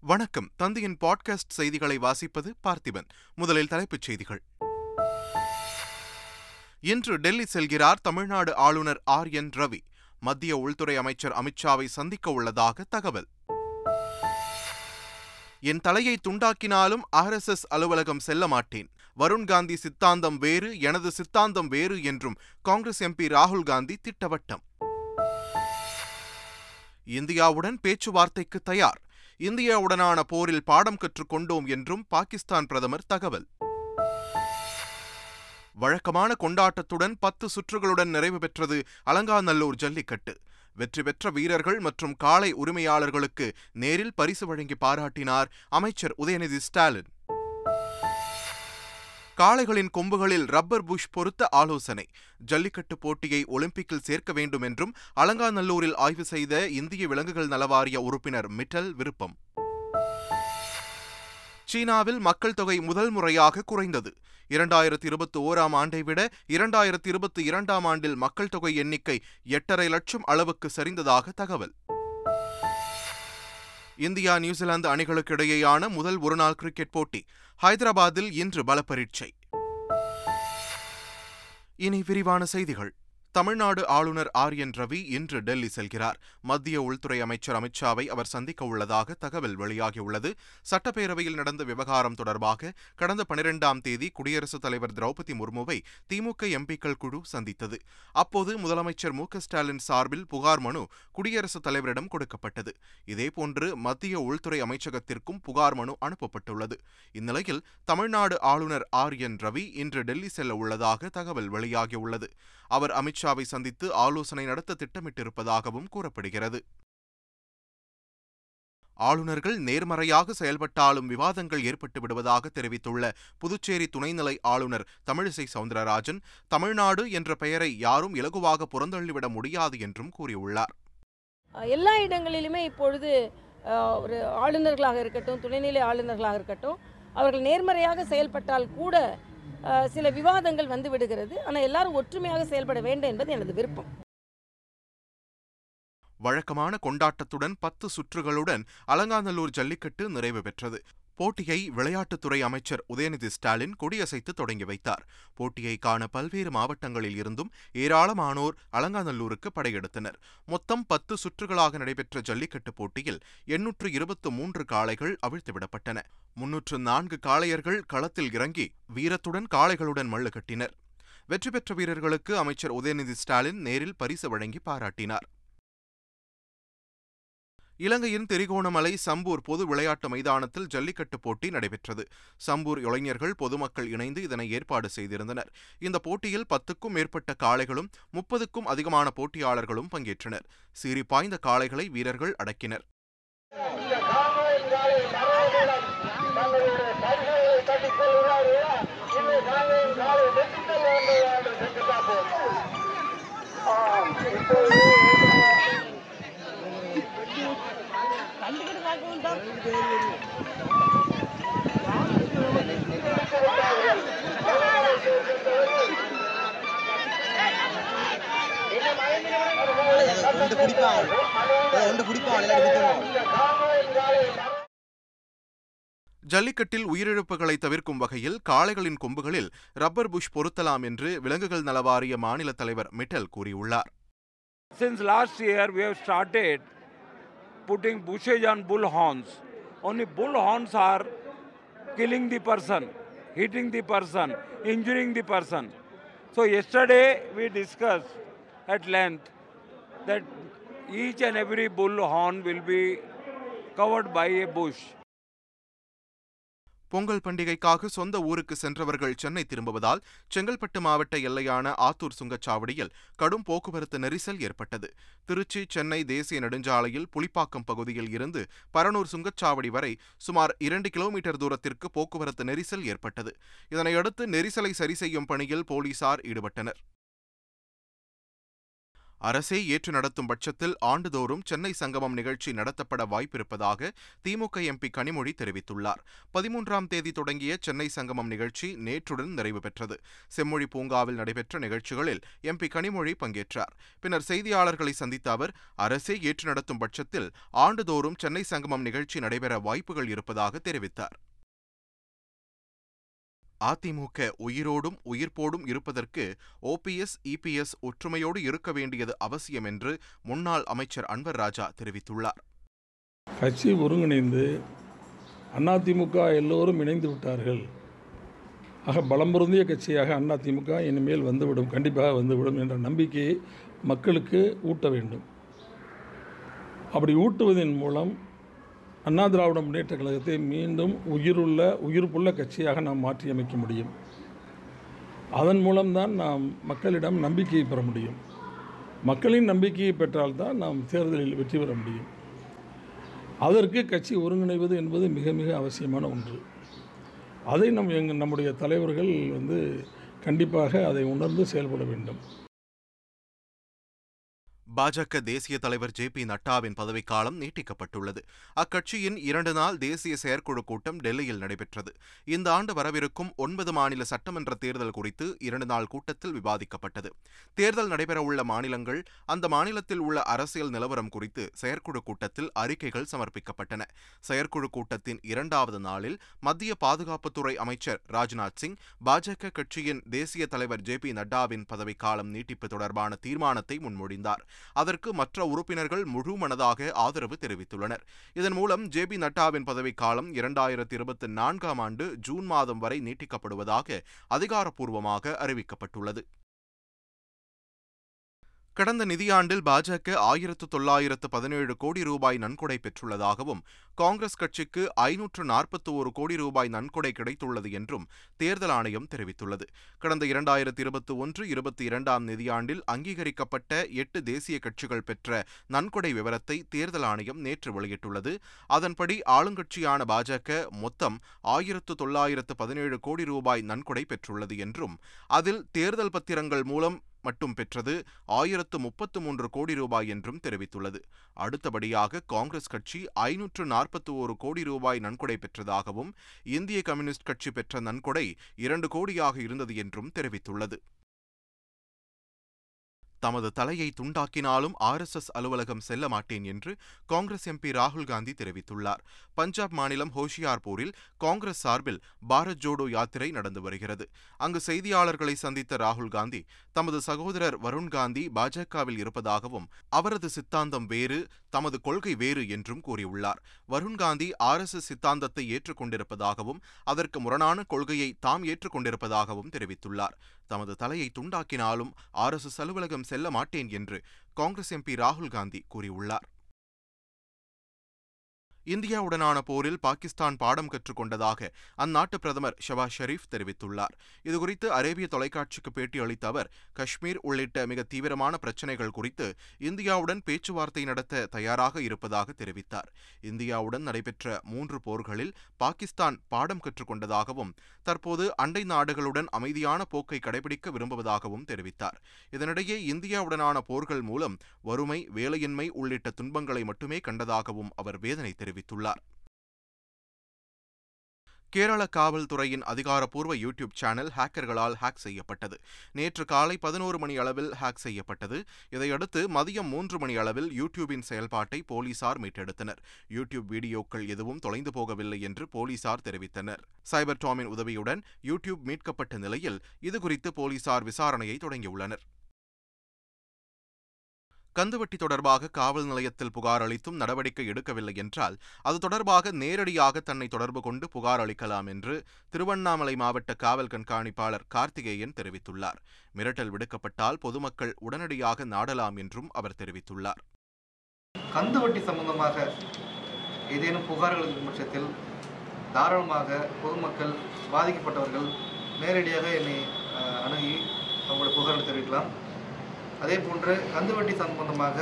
வணக்கம். தந்தையின் பாட்காஸ்ட் செய்திகளை வாசிப்பது பார்த்திபன். முதலில் தலைப்புச் செய்திகள். இன்று டெல்லி செல்கிறார் தமிழ்நாடு ஆளுநர் ஆர். என். ரவி. மத்திய உள்துறை அமைச்சர் அமித்ஷாவை சந்திக்க உள்ளதாக தகவல். என் தலையை துண்டாக்கினாலும் ஆர்எஸ்எஸ் அலுவலகம் செல்ல மாட்டேன். வருண் காந்தி சித்தாந்தம் வேறு எனது சித்தாந்தம் வேறு என்றும் காங்கிரஸ் எம்பி ராகுல் காந்தி திட்டவட்டம். இந்தியாவுடன் பேச்சுவார்த்தைக்கு தயார். இந்தியாவுடனான போரில் பாடம் கற்றுக் கொண்டோம் என்றும் பாகிஸ்தான் பிரதமர் தகவல். வழக்கமான கொண்டாட்டத்துடன் பத்து சுற்றுகளுடன் நிறைவு பெற்றது அலங்காநல்லூர் ஜல்லிக்கட்டு. வெற்றி பெற்ற வீரர்கள் மற்றும் காளை உரிமையாளர்களுக்கு நேரில் பரிசு வழங்கி பாராட்டினார் அமைச்சர் உதயநிதி ஸ்டாலின். காளைகளின் கொம்புகளில் ரப்பர் புஷ் பொருத்த ஆலோசனை. ஜல்லிக்கட்டு போட்டியை ஒலிம்பிக்கில் சேர்க்க வேண்டும் என்றும் அலங்காநல்லூரில் ஆய்வு செய்த இந்திய விலங்குகள் நலவாரிய உறுப்பினர் மிட்டல் விருப்பம். சீனாவில் மக்கள் தொகை முதல் முறையாக குறைந்தது. இரண்டாயிரத்தி இருபத்தி ஓராம் ஆண்டை விட இரண்டாயிரத்தி இருபத்தி இரண்டாம் ஆண்டில் மக்கள் தொகை எண்ணிக்கை எட்டரை லட்சம் அளவுக்கு சரிந்ததாக தகவல். இந்தியா நியூசிலாந்து அணிகளுக்கு இடையேயான முதல் ஒருநாள் கிரிக்கெட் போட்டி ஹைதராபாத்தில் இன்று பலப்பரீட்சை. இனி விரிவான செய்திகள். தமிழ்நாடு ஆளுநர் ஆர் என் ரவி இன்று டெல்லி செல்கிறார். மத்திய உள்துறை அமைச்சர் அமித்ஷாவை அவர் சந்திக்க உள்ளதாக தகவல் வெளியாகியுள்ளது. சட்டப்பேரவையில் நடந்த விவகாரம் தொடர்பாக கடந்த பனிரெண்டாம் தேதி குடியரசுத் தலைவர் திரௌபதி முர்முவை திமுக எம்பிக்கள் குழு சந்தித்தது. அப்போது முதலமைச்சர் மு ஸ்டாலின் சார்பில் புகார் மனு குடியரசுத் தலைவரிடம் கொடுக்கப்பட்டது. இதேபோன்று மத்திய உள்துறை அமைச்சகத்திற்கும் புகார் மனு அனுப்பப்பட்டுள்ளது. இந்நிலையில் தமிழ்நாடு ஆளுநர் ஆர் என் ரவி இன்று டெல்லி செல்ல உள்ளதாக தகவல் வெளியாகியுள்ளது. அவர் அமித்ஷாவை சந்தித்து ஆலோசனை நடத்த திட்டமிட்டிருப்பதாகவும் கூறப்படுகிறது. ஆளுநர்கள் நேர்மறையாக செயல்பட்டாலும் விவாதங்கள் ஏற்பட்டு விடுவதாக தெரிவித்துள்ள புதுச்சேரி துணைநிலை ஆளுநர் தமிழிசை சவுந்தரராஜன் தமிழ்நாடு என்ற பெயரை யாரும் இலகுவாக புறந்தள்ளிவிட முடியாது என்றும் கூறியுள்ளார். எல்லா இடங்களிலுமே இப்பொழுது ஒரு ஆளுநர்களாக இருக்கட்டும் துணைநிலை ஆளுநர்களாக இருக்கட்டும் அவர்கள் நேர்மறையாக செயல்பட்டால் கூட சில விவாதங்கள் வந்து விடுகிறது. ஆனால் எல்லாரும் ஒற்றுமையாக செயல்பட வேண்டும் என்பது எனது விருப்பம். வழக்கமான கொண்டாட்டத்துடன் பத்து சுற்றுகளுடன் அலங்காநல்லூர் ஜல்லிக்கட்டு நிறைவு பெற்றது. போட்டியை விளையாட்டுத்துறை அமைச்சர் உதயநிதி ஸ்டாலின் கொடியசைத்து தொடங்கி வைத்தார். போட்டியை காண பல்வேறு மாவட்டங்களில் இருந்தும் ஏராளமானோர் அலங்காநல்லூருக்கு படையெடுத்தனர். மொத்தம் பத்து சுற்றுகளாக நடைபெற்ற ஜல்லிக்கட்டு போட்டியில் எண்ணூற்று இருபத்து மூன்று காளைகள் அவிழ்த்துவிடப்பட்டன முன்னூற்று நான்கு காளையர்கள் களத்தில் இறங்கி வீரத்துடன் காளைகளுடன் மல்லு கட்டினர். வெற்றி பெற்ற வீரர்களுக்கு அமைச்சர் உதயநிதி ஸ்டாலின் நேரில் பரிசு வழங்கி பாராட்டினார். இலங்கையின் திரிகோணமலை சம்பூர் பொது விளையாட்டு மைதானத்தில் ஜல்லிக்கட்டு போட்டி நடைபெற்றது. சம்பூர் இளைஞர்கள் பொதுமக்கள் இணைந்து இதனை ஏற்பாடு செய்திருந்தனர். இந்த போட்டியில் பத்துக்கும் மேற்பட்ட காளைகளும் முப்பதுக்கும் அதிகமான போட்டியாளர்களும் பங்கேற்றனர். சீறி பாய்ந்த காளைகளை வீரர்கள் அடக்கினர். ஜல்லிக்கட்டில் உயிரிழப்புகளை தவிர்க்கும் வகையில் காளைகளின் கொம்புகளில் ரப்பர் புஷ் பொருத்தலாம் என்று விலங்குகள் நலவாரிய மாநில தலைவர் மிட்டல் கூறியுள்ளார் Since last year we have started putting bushes on bull horns. Only bull horns are killing the person, hitting the person, injuring the person. So yesterday we discussed at length that each and every bull horn will be covered by a bush. Pongal பண்டிகைக்காக சொந்த ஊருக்கு சென்றவர்கள் சென்னை திரும்புவதால் செங்கல்பட்டு மாவட்ட எல்லையான ஆத்தூர் சுங்கச்சாவடியில் கடும் போக்குவரத்து நெரிசல் ஏற்பட்டது. திருச்சி சென்னை தேசிய நெடுஞ்சாலையில் புலிப்பாக்கம் பகுதியில் இருந்து பரனூர் சுங்கச்சாவடி வரை சுமார் இரண்டு கிலோமீட்டர் தூரத்திற்கு போக்குவரத்து நெரிசல் ஏற்பட்டது. இதனையடுத்து நெரிசலை சரி செய்யும் பணியில் போலீசார் ஈடுபட்டனர். அரசே ஏற்று நடத்தும் பட்சத்தில் ஆண்டுதோறும் சென்னை சங்கமம் நிகழ்ச்சி நடத்தப்பட வாய்ப்பிருப்பதாக திமுக எம்பி கனிமொழி தெரிவித்துள்ளார். பதிமூன்றாம் தேதி தொடங்கிய சென்னை சங்கமம் நிகழ்ச்சி நேற்றுடன் நிறைவு பெற்றது. செம்மொழி பூங்காவில் நடைபெற்ற நிகழ்ச்சிகளில் எம்பி கனிமொழி பங்கேற்றார். பின்னர் செய்தியாளர்களை சந்தித்த அவர் அரசே ஏற்று நடத்தும் பட்சத்தில் ஆண்டுதோறும் சென்னை சங்கமம் நிகழ்ச்சி நடைபெற வாய்ப்புகள் இருப்பதாக தெரிவித்தார். அதிமுக உயிரோடும் உயிர்ப்போடும் இருப்பதற்கு ஓபிஎஸ் இபிஎஸ் ஒற்றுமையோடு இருக்க வேண்டியது அவசியம் என்று முன்னாள் அமைச்சர் அன்வர் ராஜா தெரிவித்துள்ளார். கட்சி ஒருங்கிணைந்து அதிமுக எல்லோரும் இணைந்து விட்டார்கள். ஆக பலம் பொருந்திய கட்சியாக அதிமுக இனிமேல் வந்துவிடும் கண்டிப்பாக வந்துவிடும் என்ற நம்பிக்கையை மக்களுக்கு ஊட்ட வேண்டும். அப்படி ஊட்டுவதன் மூலம் அண்ணா திராவிட முன்னேற்ற கழகத்தை மீண்டும் உயிருள்ள உயிர்ப்புள்ள கட்சியாக நாம் மாற்றியமைக்க முடியும். அதன் மூலம்தான் நாம் மக்களிடம் நம்பிக்கையை பெற முடியும். மக்களின் நம்பிக்கையை பெற்றால்தான் நாம் தேர்தலில் வெற்றி பெற முடியும். அதற்கு கட்சி ஒருங்கிணைவது என்பது மிக மிக அவசியமான ஒன்று. அதை நம் எங் நம்முடைய தலைவர்கள் வந்து கண்டிப்பாக அதை உணர்ந்து செயல்பட வேண்டும். பாஜக தேசிய தலைவர் ஜே பி நட்டாவின் பதவிக்காலம் நீட்டிக்கப்பட்டுள்ளது. அக்கட்சியின் இரண்டு நாள் தேசிய செயற்குழு கூட்டம் டெல்லியில் நடைபெற்றது. இந்த ஆண்டு வரவிருக்கும் ஒன்பது மாநில சட்டமன்ற தேர்தல் குறித்து இரண்டு நாள் கூட்டத்தில் விவாதிக்கப்பட்டது. தேர்தல் நடைபெறவுள்ள மாநிலங்கள் அந்த மாநிலத்தில் உள்ள அரசியல் நிலவரம் குறித்து செயற்குழு கூட்டத்தில் அறிக்கைகள் சமர்ப்பிக்கப்பட்டன. செயற்குழு கூட்டத்தின் இரண்டாவது நாளில் மத்திய பாதுகாப்புத்துறை அமைச்சர் ராஜ்நாத் சிங் பாஜக கட்சியின் தேசிய தலைவர் ஜே பி நட்டாவின் பதவிக்காலம் நீட்டிப்பு தொடர்பான தீர்மானத்தை முன்மொழிந்தார். அதற்கு மற்ற உறுப்பினர்கள் முழு மனதாக ஆதரவு தெரிவித்துள்ளனர். இதன் மூலம் ஜே பி நட்டாவின் பதவிக்காலம் இரண்டாயிரத்தி இருபத்தி நான்காம் ஆண்டு ஜூன் மாதம் வரை நீட்டிக்கப்படுவதாக அதிகாரப்பூர்வமாக அறிவிக்கப்பட்டுள்ளது. கடந்த நிதியாண்டில் பாஜக ஆயிரத்து தொள்ளாயிரத்து பதினேழு கோடி ரூபாய் நன்கொடை பெற்றுள்ளதாகவும் காங்கிரஸ் கட்சிக்கு ஐநூற்று நாற்பத்தி ஒரு கோடி ரூபாய் நன்கொடை கிடைத்துள்ளது என்றும் தேர்தல் ஆணையம் தெரிவித்துள்ளது. கடந்த இரண்டாயிரத்தி இருபத்தி ஒன்று இருபத்தி இரண்டாம் நிதியாண்டில் அங்கீகரிக்கப்பட்ட எட்டு தேசிய கட்சிகள் பெற்ற நன்கொடை விவரத்தை தேர்தல் ஆணையம் நேற்று வெளியிட்டுள்ளது. அதன்படி ஆளுங்கட்சியான பாஜக மொத்தம் ஆயிரத்து தொள்ளாயிரத்து பதினேழு கோடி ரூபாய் நன்கொடை பெற்றுள்ளது என்றும் அதில் தேர்தல் பத்திரங்கள் மூலம் மட்டும் பெற்றது ஆயிரத்து முப்பத்து மூன்று கோடி ரூபாய் என்றும் தெரிவித்துள்ளது. அடுத்தபடியாக காங்கிரஸ் கட்சி ஐநூற்று நாற்பத்தி ஒரு கோடி ரூபாய் நன்கொடை பெற்றதாகவும் இந்திய கம்யூனிஸ்ட் கட்சி பெற்ற நன்கொடை இரண்டு கோடியாக இருந்தது என்றும் தெரிவித்துள்ளது. தமது தலையை துண்டாக்கினாலும் ஆர்எஸ்எஸ் அலுவலகம் செல்ல மாட்டேன் என்று காங்கிரஸ் எம்பி ராகுல் காந்தி தெரிவித்துள்ளார். பஞ்சாப் மாநிலம் ஹோஷியார்பூரில் காங்கிரஸ் சார்பில் பாரத் ஜோடோ யாத்திரை நடந்து வருகிறது. அங்கு செய்தியாளர்களை சந்தித்த ராகுல் காந்தி தமது சகோதரர் வருண் காந்தி பாஜகவில் இருப்பதாகவும் அவரது சித்தாந்தம் வேறு தமது கொள்கை வேறு என்றும் கூறியுள்ளார். வருண் காந்தி ஆர்எஸ்எஸ் சித்தாந்தத்தை ஏற்றுக்கொண்டிருப்பதாகவும் அதற்கு முரணான கொள்கையை தாம் ஏற்றுக்கொண்டிருப்பதாகவும் தெரிவித்துள்ளார். தமது தலையை துண்டாக்கினாலும் ஆர்எஸ்எஸ் அலுவலகம் செல்ல மாட்டேன் என்று காங்கிரஸ் எம்பி ராகுல் காந்தி கூறியுள்ளார். இந்தியாவுடனான போரில் பாகிஸ்தான் பாடம் கற்றுக்கொண்டதாக அந்நாட்டு பிரதமர் ஷபாஸ் ஷெரீப் தெரிவித்துள்ளார். இதுகுறித்து அரேபிய தொலைக்காட்சிக்கு பேட்டி அளித்த அவர் காஷ்மீர் உள்ளிட்ட மிக தீவிரமான பிரச்சினைகள் குறித்து இந்தியாவுடன் பேச்சுவார்த்தை நடத்த தயாராக இருப்பதாக தெரிவித்தார். இந்தியாவுடன் நடைபெற்ற மூன்று போர்களில் பாகிஸ்தான் பாடம் கற்றுக்கொண்டதாகவும் தற்போது அண்டை நாடுகளுடன் அமைதியான போக்கை கடைபிடிக்க விரும்புவதாகவும் தெரிவித்தார். இதனிடையே இந்தியாவுடனான போர்கள் மூலம் வறுமை வேலையின்மை உள்ளிட்ட துன்பங்களை மட்டுமே கண்டதாகவும் அவர் வேதனை தெரிவித்தார். தெரிவித்துள்ளார். கேரள காவல்துறையின் அதிகாரப்பூர்வ யூடியூப் சேனல் ஹேக்கர்களால் ஹேக் செய்யப்பட்டது. நேற்று காலை பதினோரு மணி அளவில் ஹேக் செய்யப்பட்டது. இதையடுத்து மதியம் மூன்று மணி அளவில் யூடியூபின் செயல்பாட்டை போலீசார் மீட்டெடுத்தனர். யூடியூப் வீடியோக்கள் எதுவும் தொலைந்து போகவில்லை என்று போலீசார் தெரிவித்தனர். சைபர் டாமின் உதவியுடன் யூடியூப் மீட்கப்பட்ட நிலையில் இதுகுறித்து போலீசார் விசாரணையை தொடங்கியுள்ளனர். கந்துவட்டி தொடர்பாக காவல் நிலையத்தில் புகார் அளித்தும் நடவடிக்கை எடுக்கவில்லை என்றால் அது தொடர்பாக நேரடியாக தன்னை தொடர்பு கொண்டு புகார் அளிக்கலாம் என்று திருவண்ணாமலை மாவட்ட காவல் கண்காணிப்பாளர் கார்த்திகேயன் தெரிவித்துள்ளார். மிரட்டல் விடுக்கப்பட்டால் பொதுமக்கள் உடனடியாக நாடலாம் என்றும் அவர் தெரிவித்துள்ளார். கந்துவட்டி சம்பந்தமாக ஏதேனும் புகார்கள் இருக்கும் பட்சத்தில் தாராளமாக பொதுமக்கள் பாதிக்கப்பட்டவர்கள் நேரடியாக என்னை அணுகி அவங்களுடைய புகார்கள் தெரிவிக்கலாம். அதே போன்று கந்துவட்டி சம்பந்தமாக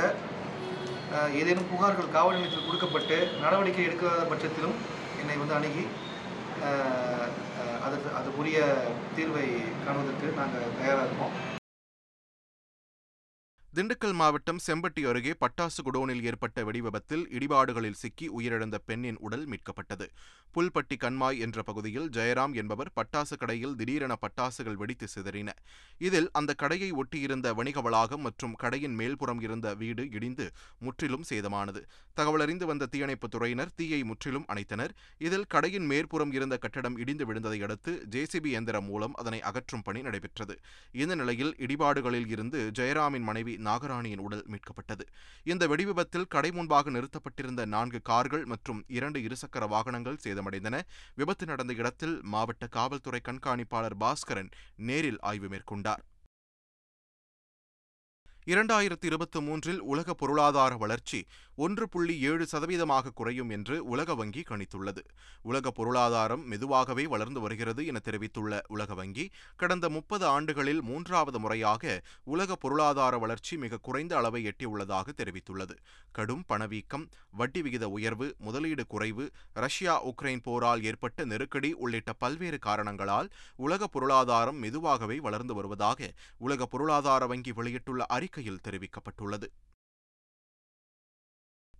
ஏதேனும் புகார்கள் காவல் நிலையத்தில் கொடுக்கப்பட்டு நடவடிக்கை எடுக்காத பட்சத்திலும் என்னை வந்து அணுகி அதற்கு அதுக்குரிய தீர்வை காணுவதற்கு நாங்கள் தயாராக இருக்கோம். திண்டுக்கல் மாவட்டம் செம்பட்டி அருகே பட்டாசு குடோனில் ஏற்பட்ட வெடிவிபத்தில் இடிபாடுகளில் சிக்கி உயிரிழந்த பெண்ணின் உடல் மீட்கப்பட்டது. புல்பட்டி கண்மாய் என்ற பகுதியில் ஜெயராம் என்பவர் பட்டாசு கடையில் திடீரென பட்டாசுகள் வெடித்து சிதறின. இதில் அந்த கடையை ஒட்டியிருந்த வணிக வளாகம் மற்றும் கடையின் மேல்புறம் இருந்த வீடு இடிந்து முற்றிலும் சேதமானது. தகவலறிந்து வந்த தீயணைப்புத் துறையினர் தீயை முற்றிலும் அணைத்தனர். இதில் கடையின் மேற்புறம் இருந்த கட்டடம் இடிந்து விழுந்ததை அடுத்து ஜேசிபி இயந்திரம் மூலம் அதனை அகற்றும் பணி நடைபெற்றது. இந்த நிலையில் இடிபாடுகளில் இருந்து ஜெயராமின் மனைவி நாகராணியின் உடல் மீட்கப்பட்டது. இந்த வெடிவிபத்தில் கடை முன்பாக நிறுத்தப்பட்டிருந்த நான்கு கார்கள் மற்றும் இரண்டு இருசக்கர வாகனங்கள் சேதமடைந்தன. விபத்து நடந்த இடத்தில் மாவட்ட காவல்துறை கண்காணிப்பாளர் பாஸ்கரன் நேரில் ஆய்வு மேற்கொண்டார். இரண்டாயிரத்தி இருபத்தி மூன்றில் உலக பொருளாதார வளர்ச்சி ஒன்று புள்ளி ஏழு சதவீதமாக குறையும் என்று உலக வங்கி கணித்துள்ளது. உலக பொருளாதாரம் மெதுவாகவே வளர்ந்து வருகிறது என தெரிவித்துள்ள உலக வங்கி கடந்த முப்பது ஆண்டுகளில் மூன்றாவது முறையாக உலக பொருளாதார வளர்ச்சி மிக குறைந்த அளவை எட்டியுள்ளதாக தெரிவித்துள்ளது. கடும் பணவீக்கம் வட்டி விகித உயர்வு முதலீடு குறைவு ரஷ்யா உக்ரைன் போரால் ஏற்பட்ட நெருக்கடி உள்ளிட்ட பல்வேறு காரணங்களால் உலக பொருளாதாரம் மெதுவாகவே வளர்ந்து வருவதாக உலக பொருளாதார வங்கி வெளியிட்டுள்ள அறிக்கை அறிக்கையில் தெரிவிக்கப்பட்டுள்ளது.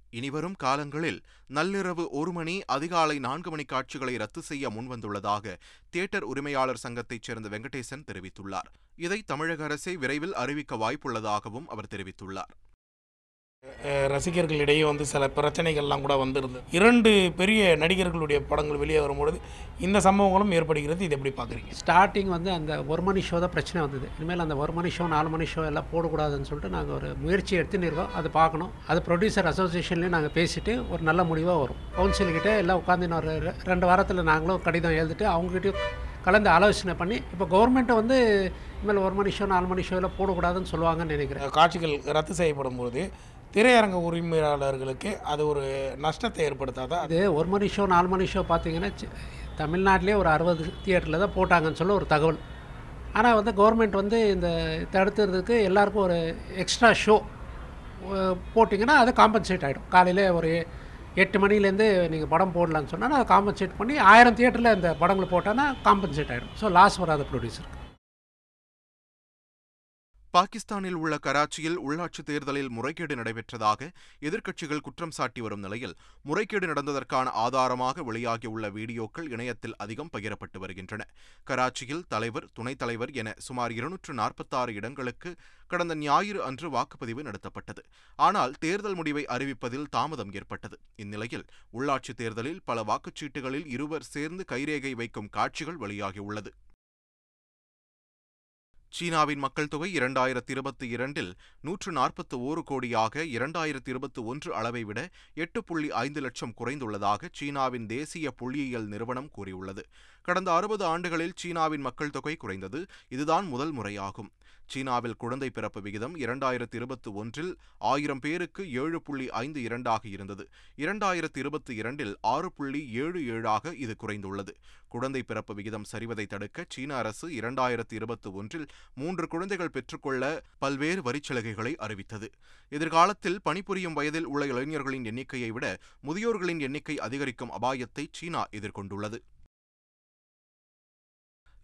இனிவரும் காலங்களில் நள்ளிரவு ஒரு மணி அதிகாலை நான்கு மணி காட்சிகளை ரத்து செய்ய முன்வந்துள்ளதாக தியேட்டர் உரிமையாளர் சங்கத்தைச் சேர்ந்த வெங்கடேசன் தெரிவித்துள்ளார். இதை தமிழக அரசே விரைவில் அறிவிக்க வாய்ப்புள்ளதாகவும் அவர் தெரிவித்துள்ளார். ரசிகர்களிடையே வந்து சில பிரச்சனைகள்லாம் கூட வந்திருந்தது. இரண்டு பெரிய நடிகர்களுடைய படங்கள் வெளியே வரும்பொழுது இந்த சம்பவங்களும் ஏற்படுகிறது. இது எப்படி பார்க்குறீங்க? ஸ்டார்டிங் வந்து அந்த ஒரு மணி ஷோ தான் பிரச்சனை வந்தது. இனிமேல் அந்த ஒரு மணி ஷோ நாலு மணி ஷோ எல்லாம் போடக்கூடாதுன்னு சொல்லிட்டு நாங்கள் ஒரு முயற்சி எடுத்துன்னு இருக்கோம் அதை பார்க்கணும். அது ப்ரொடியூசர் அசோசியேஷன்லேயும் நாங்கள் பேசிட்டு ஒரு நல்ல முடிவாக வரும். கவுன்சில்கிட்ட எல்லாம் உட்காந்து ஒரு ரெண்டு வாரத்தில் நாங்களும் கடிதம் எழுதிட்டு அவங்ககிட்டயும் கலந்து ஆலோசனை பண்ணி இப்போ கவர்மெண்ட்டை வந்து இனிமேல் ஒரு மணி ஷோ நாலு மணி ஷோ எல்லாம் போடக்கூடாதுன்னு சொல்லுவாங்கன்னு நினைக்கிறேன். காட்சிகள் ரத்து செய்யப்படும் போது திரையரங்க உரிமையாளர்களுக்கு அது ஒரு நஷ்டத்தை ஏற்படுத்தாதா? அது ஒரு மணி ஷோ நாலு மணி ஷோ பார்த்தீங்கன்னா சி- தமிழ்நாட்டிலே ஒரு அறுபது தியேட்டரில் தான் போட்டாங்கன்னு சொல்ல ஒரு தகவல். ஆனால் வந்து கவர்மெண்ட் வந்து இந்த தடுத்துறதுக்கு எல்லாருக்கும் ஒரு எக்ஸ்ட்ரா ஷோ போட்டிங்கன்னா அது காம்பன்சேட் ஆகிடும் காலையில் ஒரு எட்டு மணிலேருந்து நீங்கள் படம் போடலான்னு சொன்னால் அதை காம்பன்சேட் பண்ணி ஆயிரம் தியேட்டரில் இந்த படங்களை போட்டான்னா காம்பன்சேட் ஆகிடும் ஸோ லாஸ் வராது ப்ரொடியூசருக்கு பாகிஸ்தானில் உள்ள கராச்சியில் உள்ளாட்சித் தேர்தலில் முறைகேடு நடைபெற்றதாக எதிர்க்கட்சிகள் குற்றம் சாட்டி வரும் நிலையில் முறைகேடு நடந்ததற்கான ஆதாரமாக வெளியாகியுள்ள வீடியோக்கள் இணையத்தில் அதிகம் பகிரப்பட்டு வருகின்றன. கராச்சியில் தலைவர் துணைத் தலைவர் என சுமார் இருநூற்று நாற்பத்தாறு இடங்களுக்கு கடந்த ஞாயிறு அன்று வாக்குப்பதிவு நடத்தப்பட்டது. ஆனால் தேர்தல் முடிவை அறிவிப்பதில் தாமதம் ஏற்பட்டது. இந்நிலையில் உள்ளாட்சித் தேர்தலில் பல வாக்குச்சீட்டுகளில் இருவர் சேர்ந்து கைரேகை வைக்கும் காட்சிகள் வெளியாகியுள்ளது. சீனாவின் மக்கள் தொகை இரண்டாயிரத்தி இருபத்தி இரண்டில் நூற்று நாற்பத்து ஓரு கோடியாக இரண்டாயிரத்தி இருபத்தி ஒன்று அளவை விட எட்டு புள்ளி ஐந்து லட்சம் குறைந்துள்ளதாக சீனாவின் தேசிய புள்ளியியல் நிறுவனம் கூறியுள்ளது. கடந்த அறுபது ஆண்டுகளில் சீனாவின் மக்கள் தொகை குறைந்தது இதுதான் முதல் முறையாகும். சீனாவில் குழந்தை பிறப்பு விகிதம் இரண்டாயிரத்தி இருபத்தி ஒன்றில் ஆயிரம் பேருக்கு ஏழு புள்ளி ஐந்து இரண்டாக இருந்தது. இரண்டாயிரத்தி இருபத்தி இரண்டில் ஆறு புள்ளி ஏழு ஏழாக இது குறைந்துள்ளது. குழந்தை பிறப்பு விகிதம் சரிவதை தடுக்க சீன அரசு இரண்டாயிரத்தி இருபத்தி ஒன்றில் மூன்று குழந்தைகள் பெற்றுக்கொள்ள பல்வேறு வரிச்சலுகைகளை அறிவித்தது. எதிர்காலத்தில் பணிபுரியும் வயதில் உள்ள இளைஞர்களின் எண்ணிக்கையை விட முதியோர்களின் எண்ணிக்கை அதிகரிக்கும் அபாயத்தை சீனா எதிர்கொண்டுள்ளது.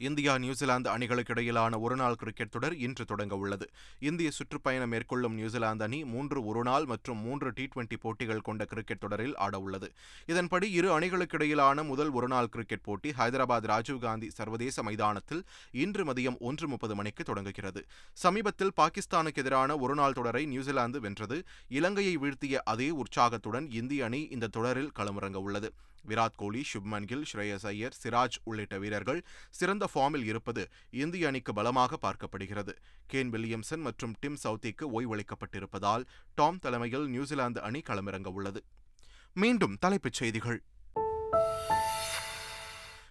இந்தியா நியூசிலாந்து அணிகளுக்கு இடையிலான ஒருநாள் கிரிக்கெட் தொடர் இன்று தொடங்க உள்ளது. இந்திய சுற்றுப்பயணம் மேற்கொள்ளும் நியூசிலாந்து அணி மூன்று ஒருநாள் மற்றும் மூன்று டி டுவெண்டி போட்டிகள் கொண்ட கிரிக்கெட் தொடரில் ஆடவுள்ளது இதன்படி இரு அணிகளுக்கு இடையிலான முதல் ஒருநாள் கிரிக்கெட் போட்டி ஹைதராபாத் ராஜீவ்காந்தி சர்வதேச மைதானத்தில் இன்று மதியம் ஒன்று முப்பது மணிக்கு தொடங்குகிறது. சமீபத்தில் பாகிஸ்தானுக்கு எதிரான ஒருநாள் தொடரை நியூசிலாந்து வென்றது. இலங்கையை வீழ்த்திய அதே உற்சாகத்துடன் இந்திய அணி இந்த தொடரில் களமிறங்க உள்ளது. விராட் கோலி சுப்மன் கில் ஸ்ரேயஸ் ஐயர் சிராஜ் உள்ளிட்ட வீரர்கள் சிறந்த ஃபார்மில் இருப்பது இந்திய அணிக்கு பலமாக பார்க்கப்படுகிறது. கேன் வில்லியம்சன் மற்றும் டிம் சவுத்திக்கு ஓய்வளிக்கப்பட்டிருப்பதால் டாம் தலைமையில் நியூசிலாந்து அணி களமிறங்க உள்ளது. மீண்டும் தலைப்புச் செய்திகள்.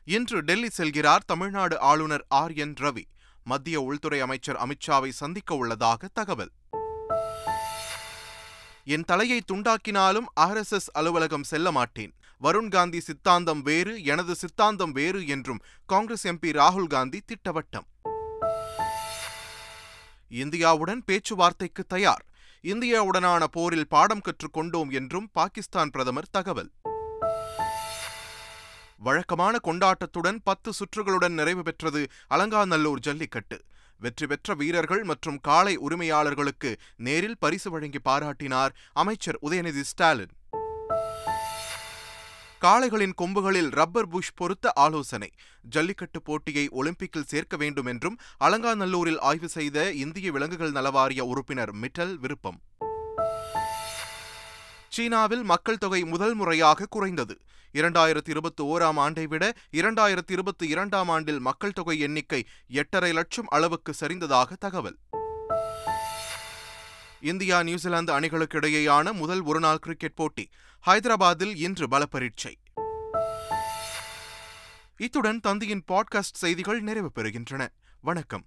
இன்று டெல்லி செல்கிறார் தமிழ்நாடு ஆளுநர் ஆர் என் ரவி. மத்திய உள்துறை அமைச்சர் அமித்ஷாவை சந்திக்க உள்ளதாக தகவல். என் தலையை துண்டாக்கினாலும் ஆர்எஸ்எஸ் அலுவலகம் செல்ல மாட்டேன். வருண் காந்தி சித்தாந்தம் வேறு எனது சித்தாந்தம் வேறு என்றும் காங்கிரஸ் எம்பி ராகுல் காந்தி திட்டவட்டம். இந்தியாவுடன் பேச்சுவார்த்தைக்கு தயார். இந்தியாவுடனான போரில் பாடம் கற்றுக்கொண்டோம் என்றும் பாகிஸ்தான் பிரதமர் தகவல். வழக்கமான கொண்டாட்டத்துடன் பத்து சுற்றுகளுடன் நிறைவு பெற்றது அலங்காநல்லூர் ஜல்லிக்கட்டு. வெற்றி பெற்ற வீரர்கள் மற்றும் காளை உரிமையாளர்களுக்கு நேரில் பரிசு வழங்கி பாராட்டினார் அமைச்சர் உதயநிதி ஸ்டாலின். காளைகளின் கொம்புகளில் ரப்பர் புஷ் பொருத்த ஆலோசனை. ஜல்லிக்கட்டு போட்டியை ஒலிம்பிக்கில் சேர்க்க வேண்டும் என்றும் அலங்காநல்லூரில் ஆய்வு செய்த இந்திய விலங்குகள் நலவாரிய உறுப்பினர் மிட்டல் விருப்பம். சீனாவில் மக்கள் தொகை முதல் முறையாக குறைந்தது. இரண்டாயிரத்தி இருபத்தி ஓராம் ஆண்டை விட இரண்டாயிரத்தி இருபத்தி இரண்டாம் ஆண்டில் மக்கள் தொகை எண்ணிக்கை எட்டரை லட்சம் அளவுக்கு சரிந்ததாக தகவல். இந்தியா நியூசிலாந்து அணிகளுக்கு இடையேயான முதல் ஒருநாள் கிரிக்கெட் போட்டி ஹைதராபாத்தில் இன்று பலப்பரீட்சை. இத்துடன் தந்தியின் பாட்காஸ்ட் செய்திகள் நிறைவு பெறுகின்றன. வணக்கம்.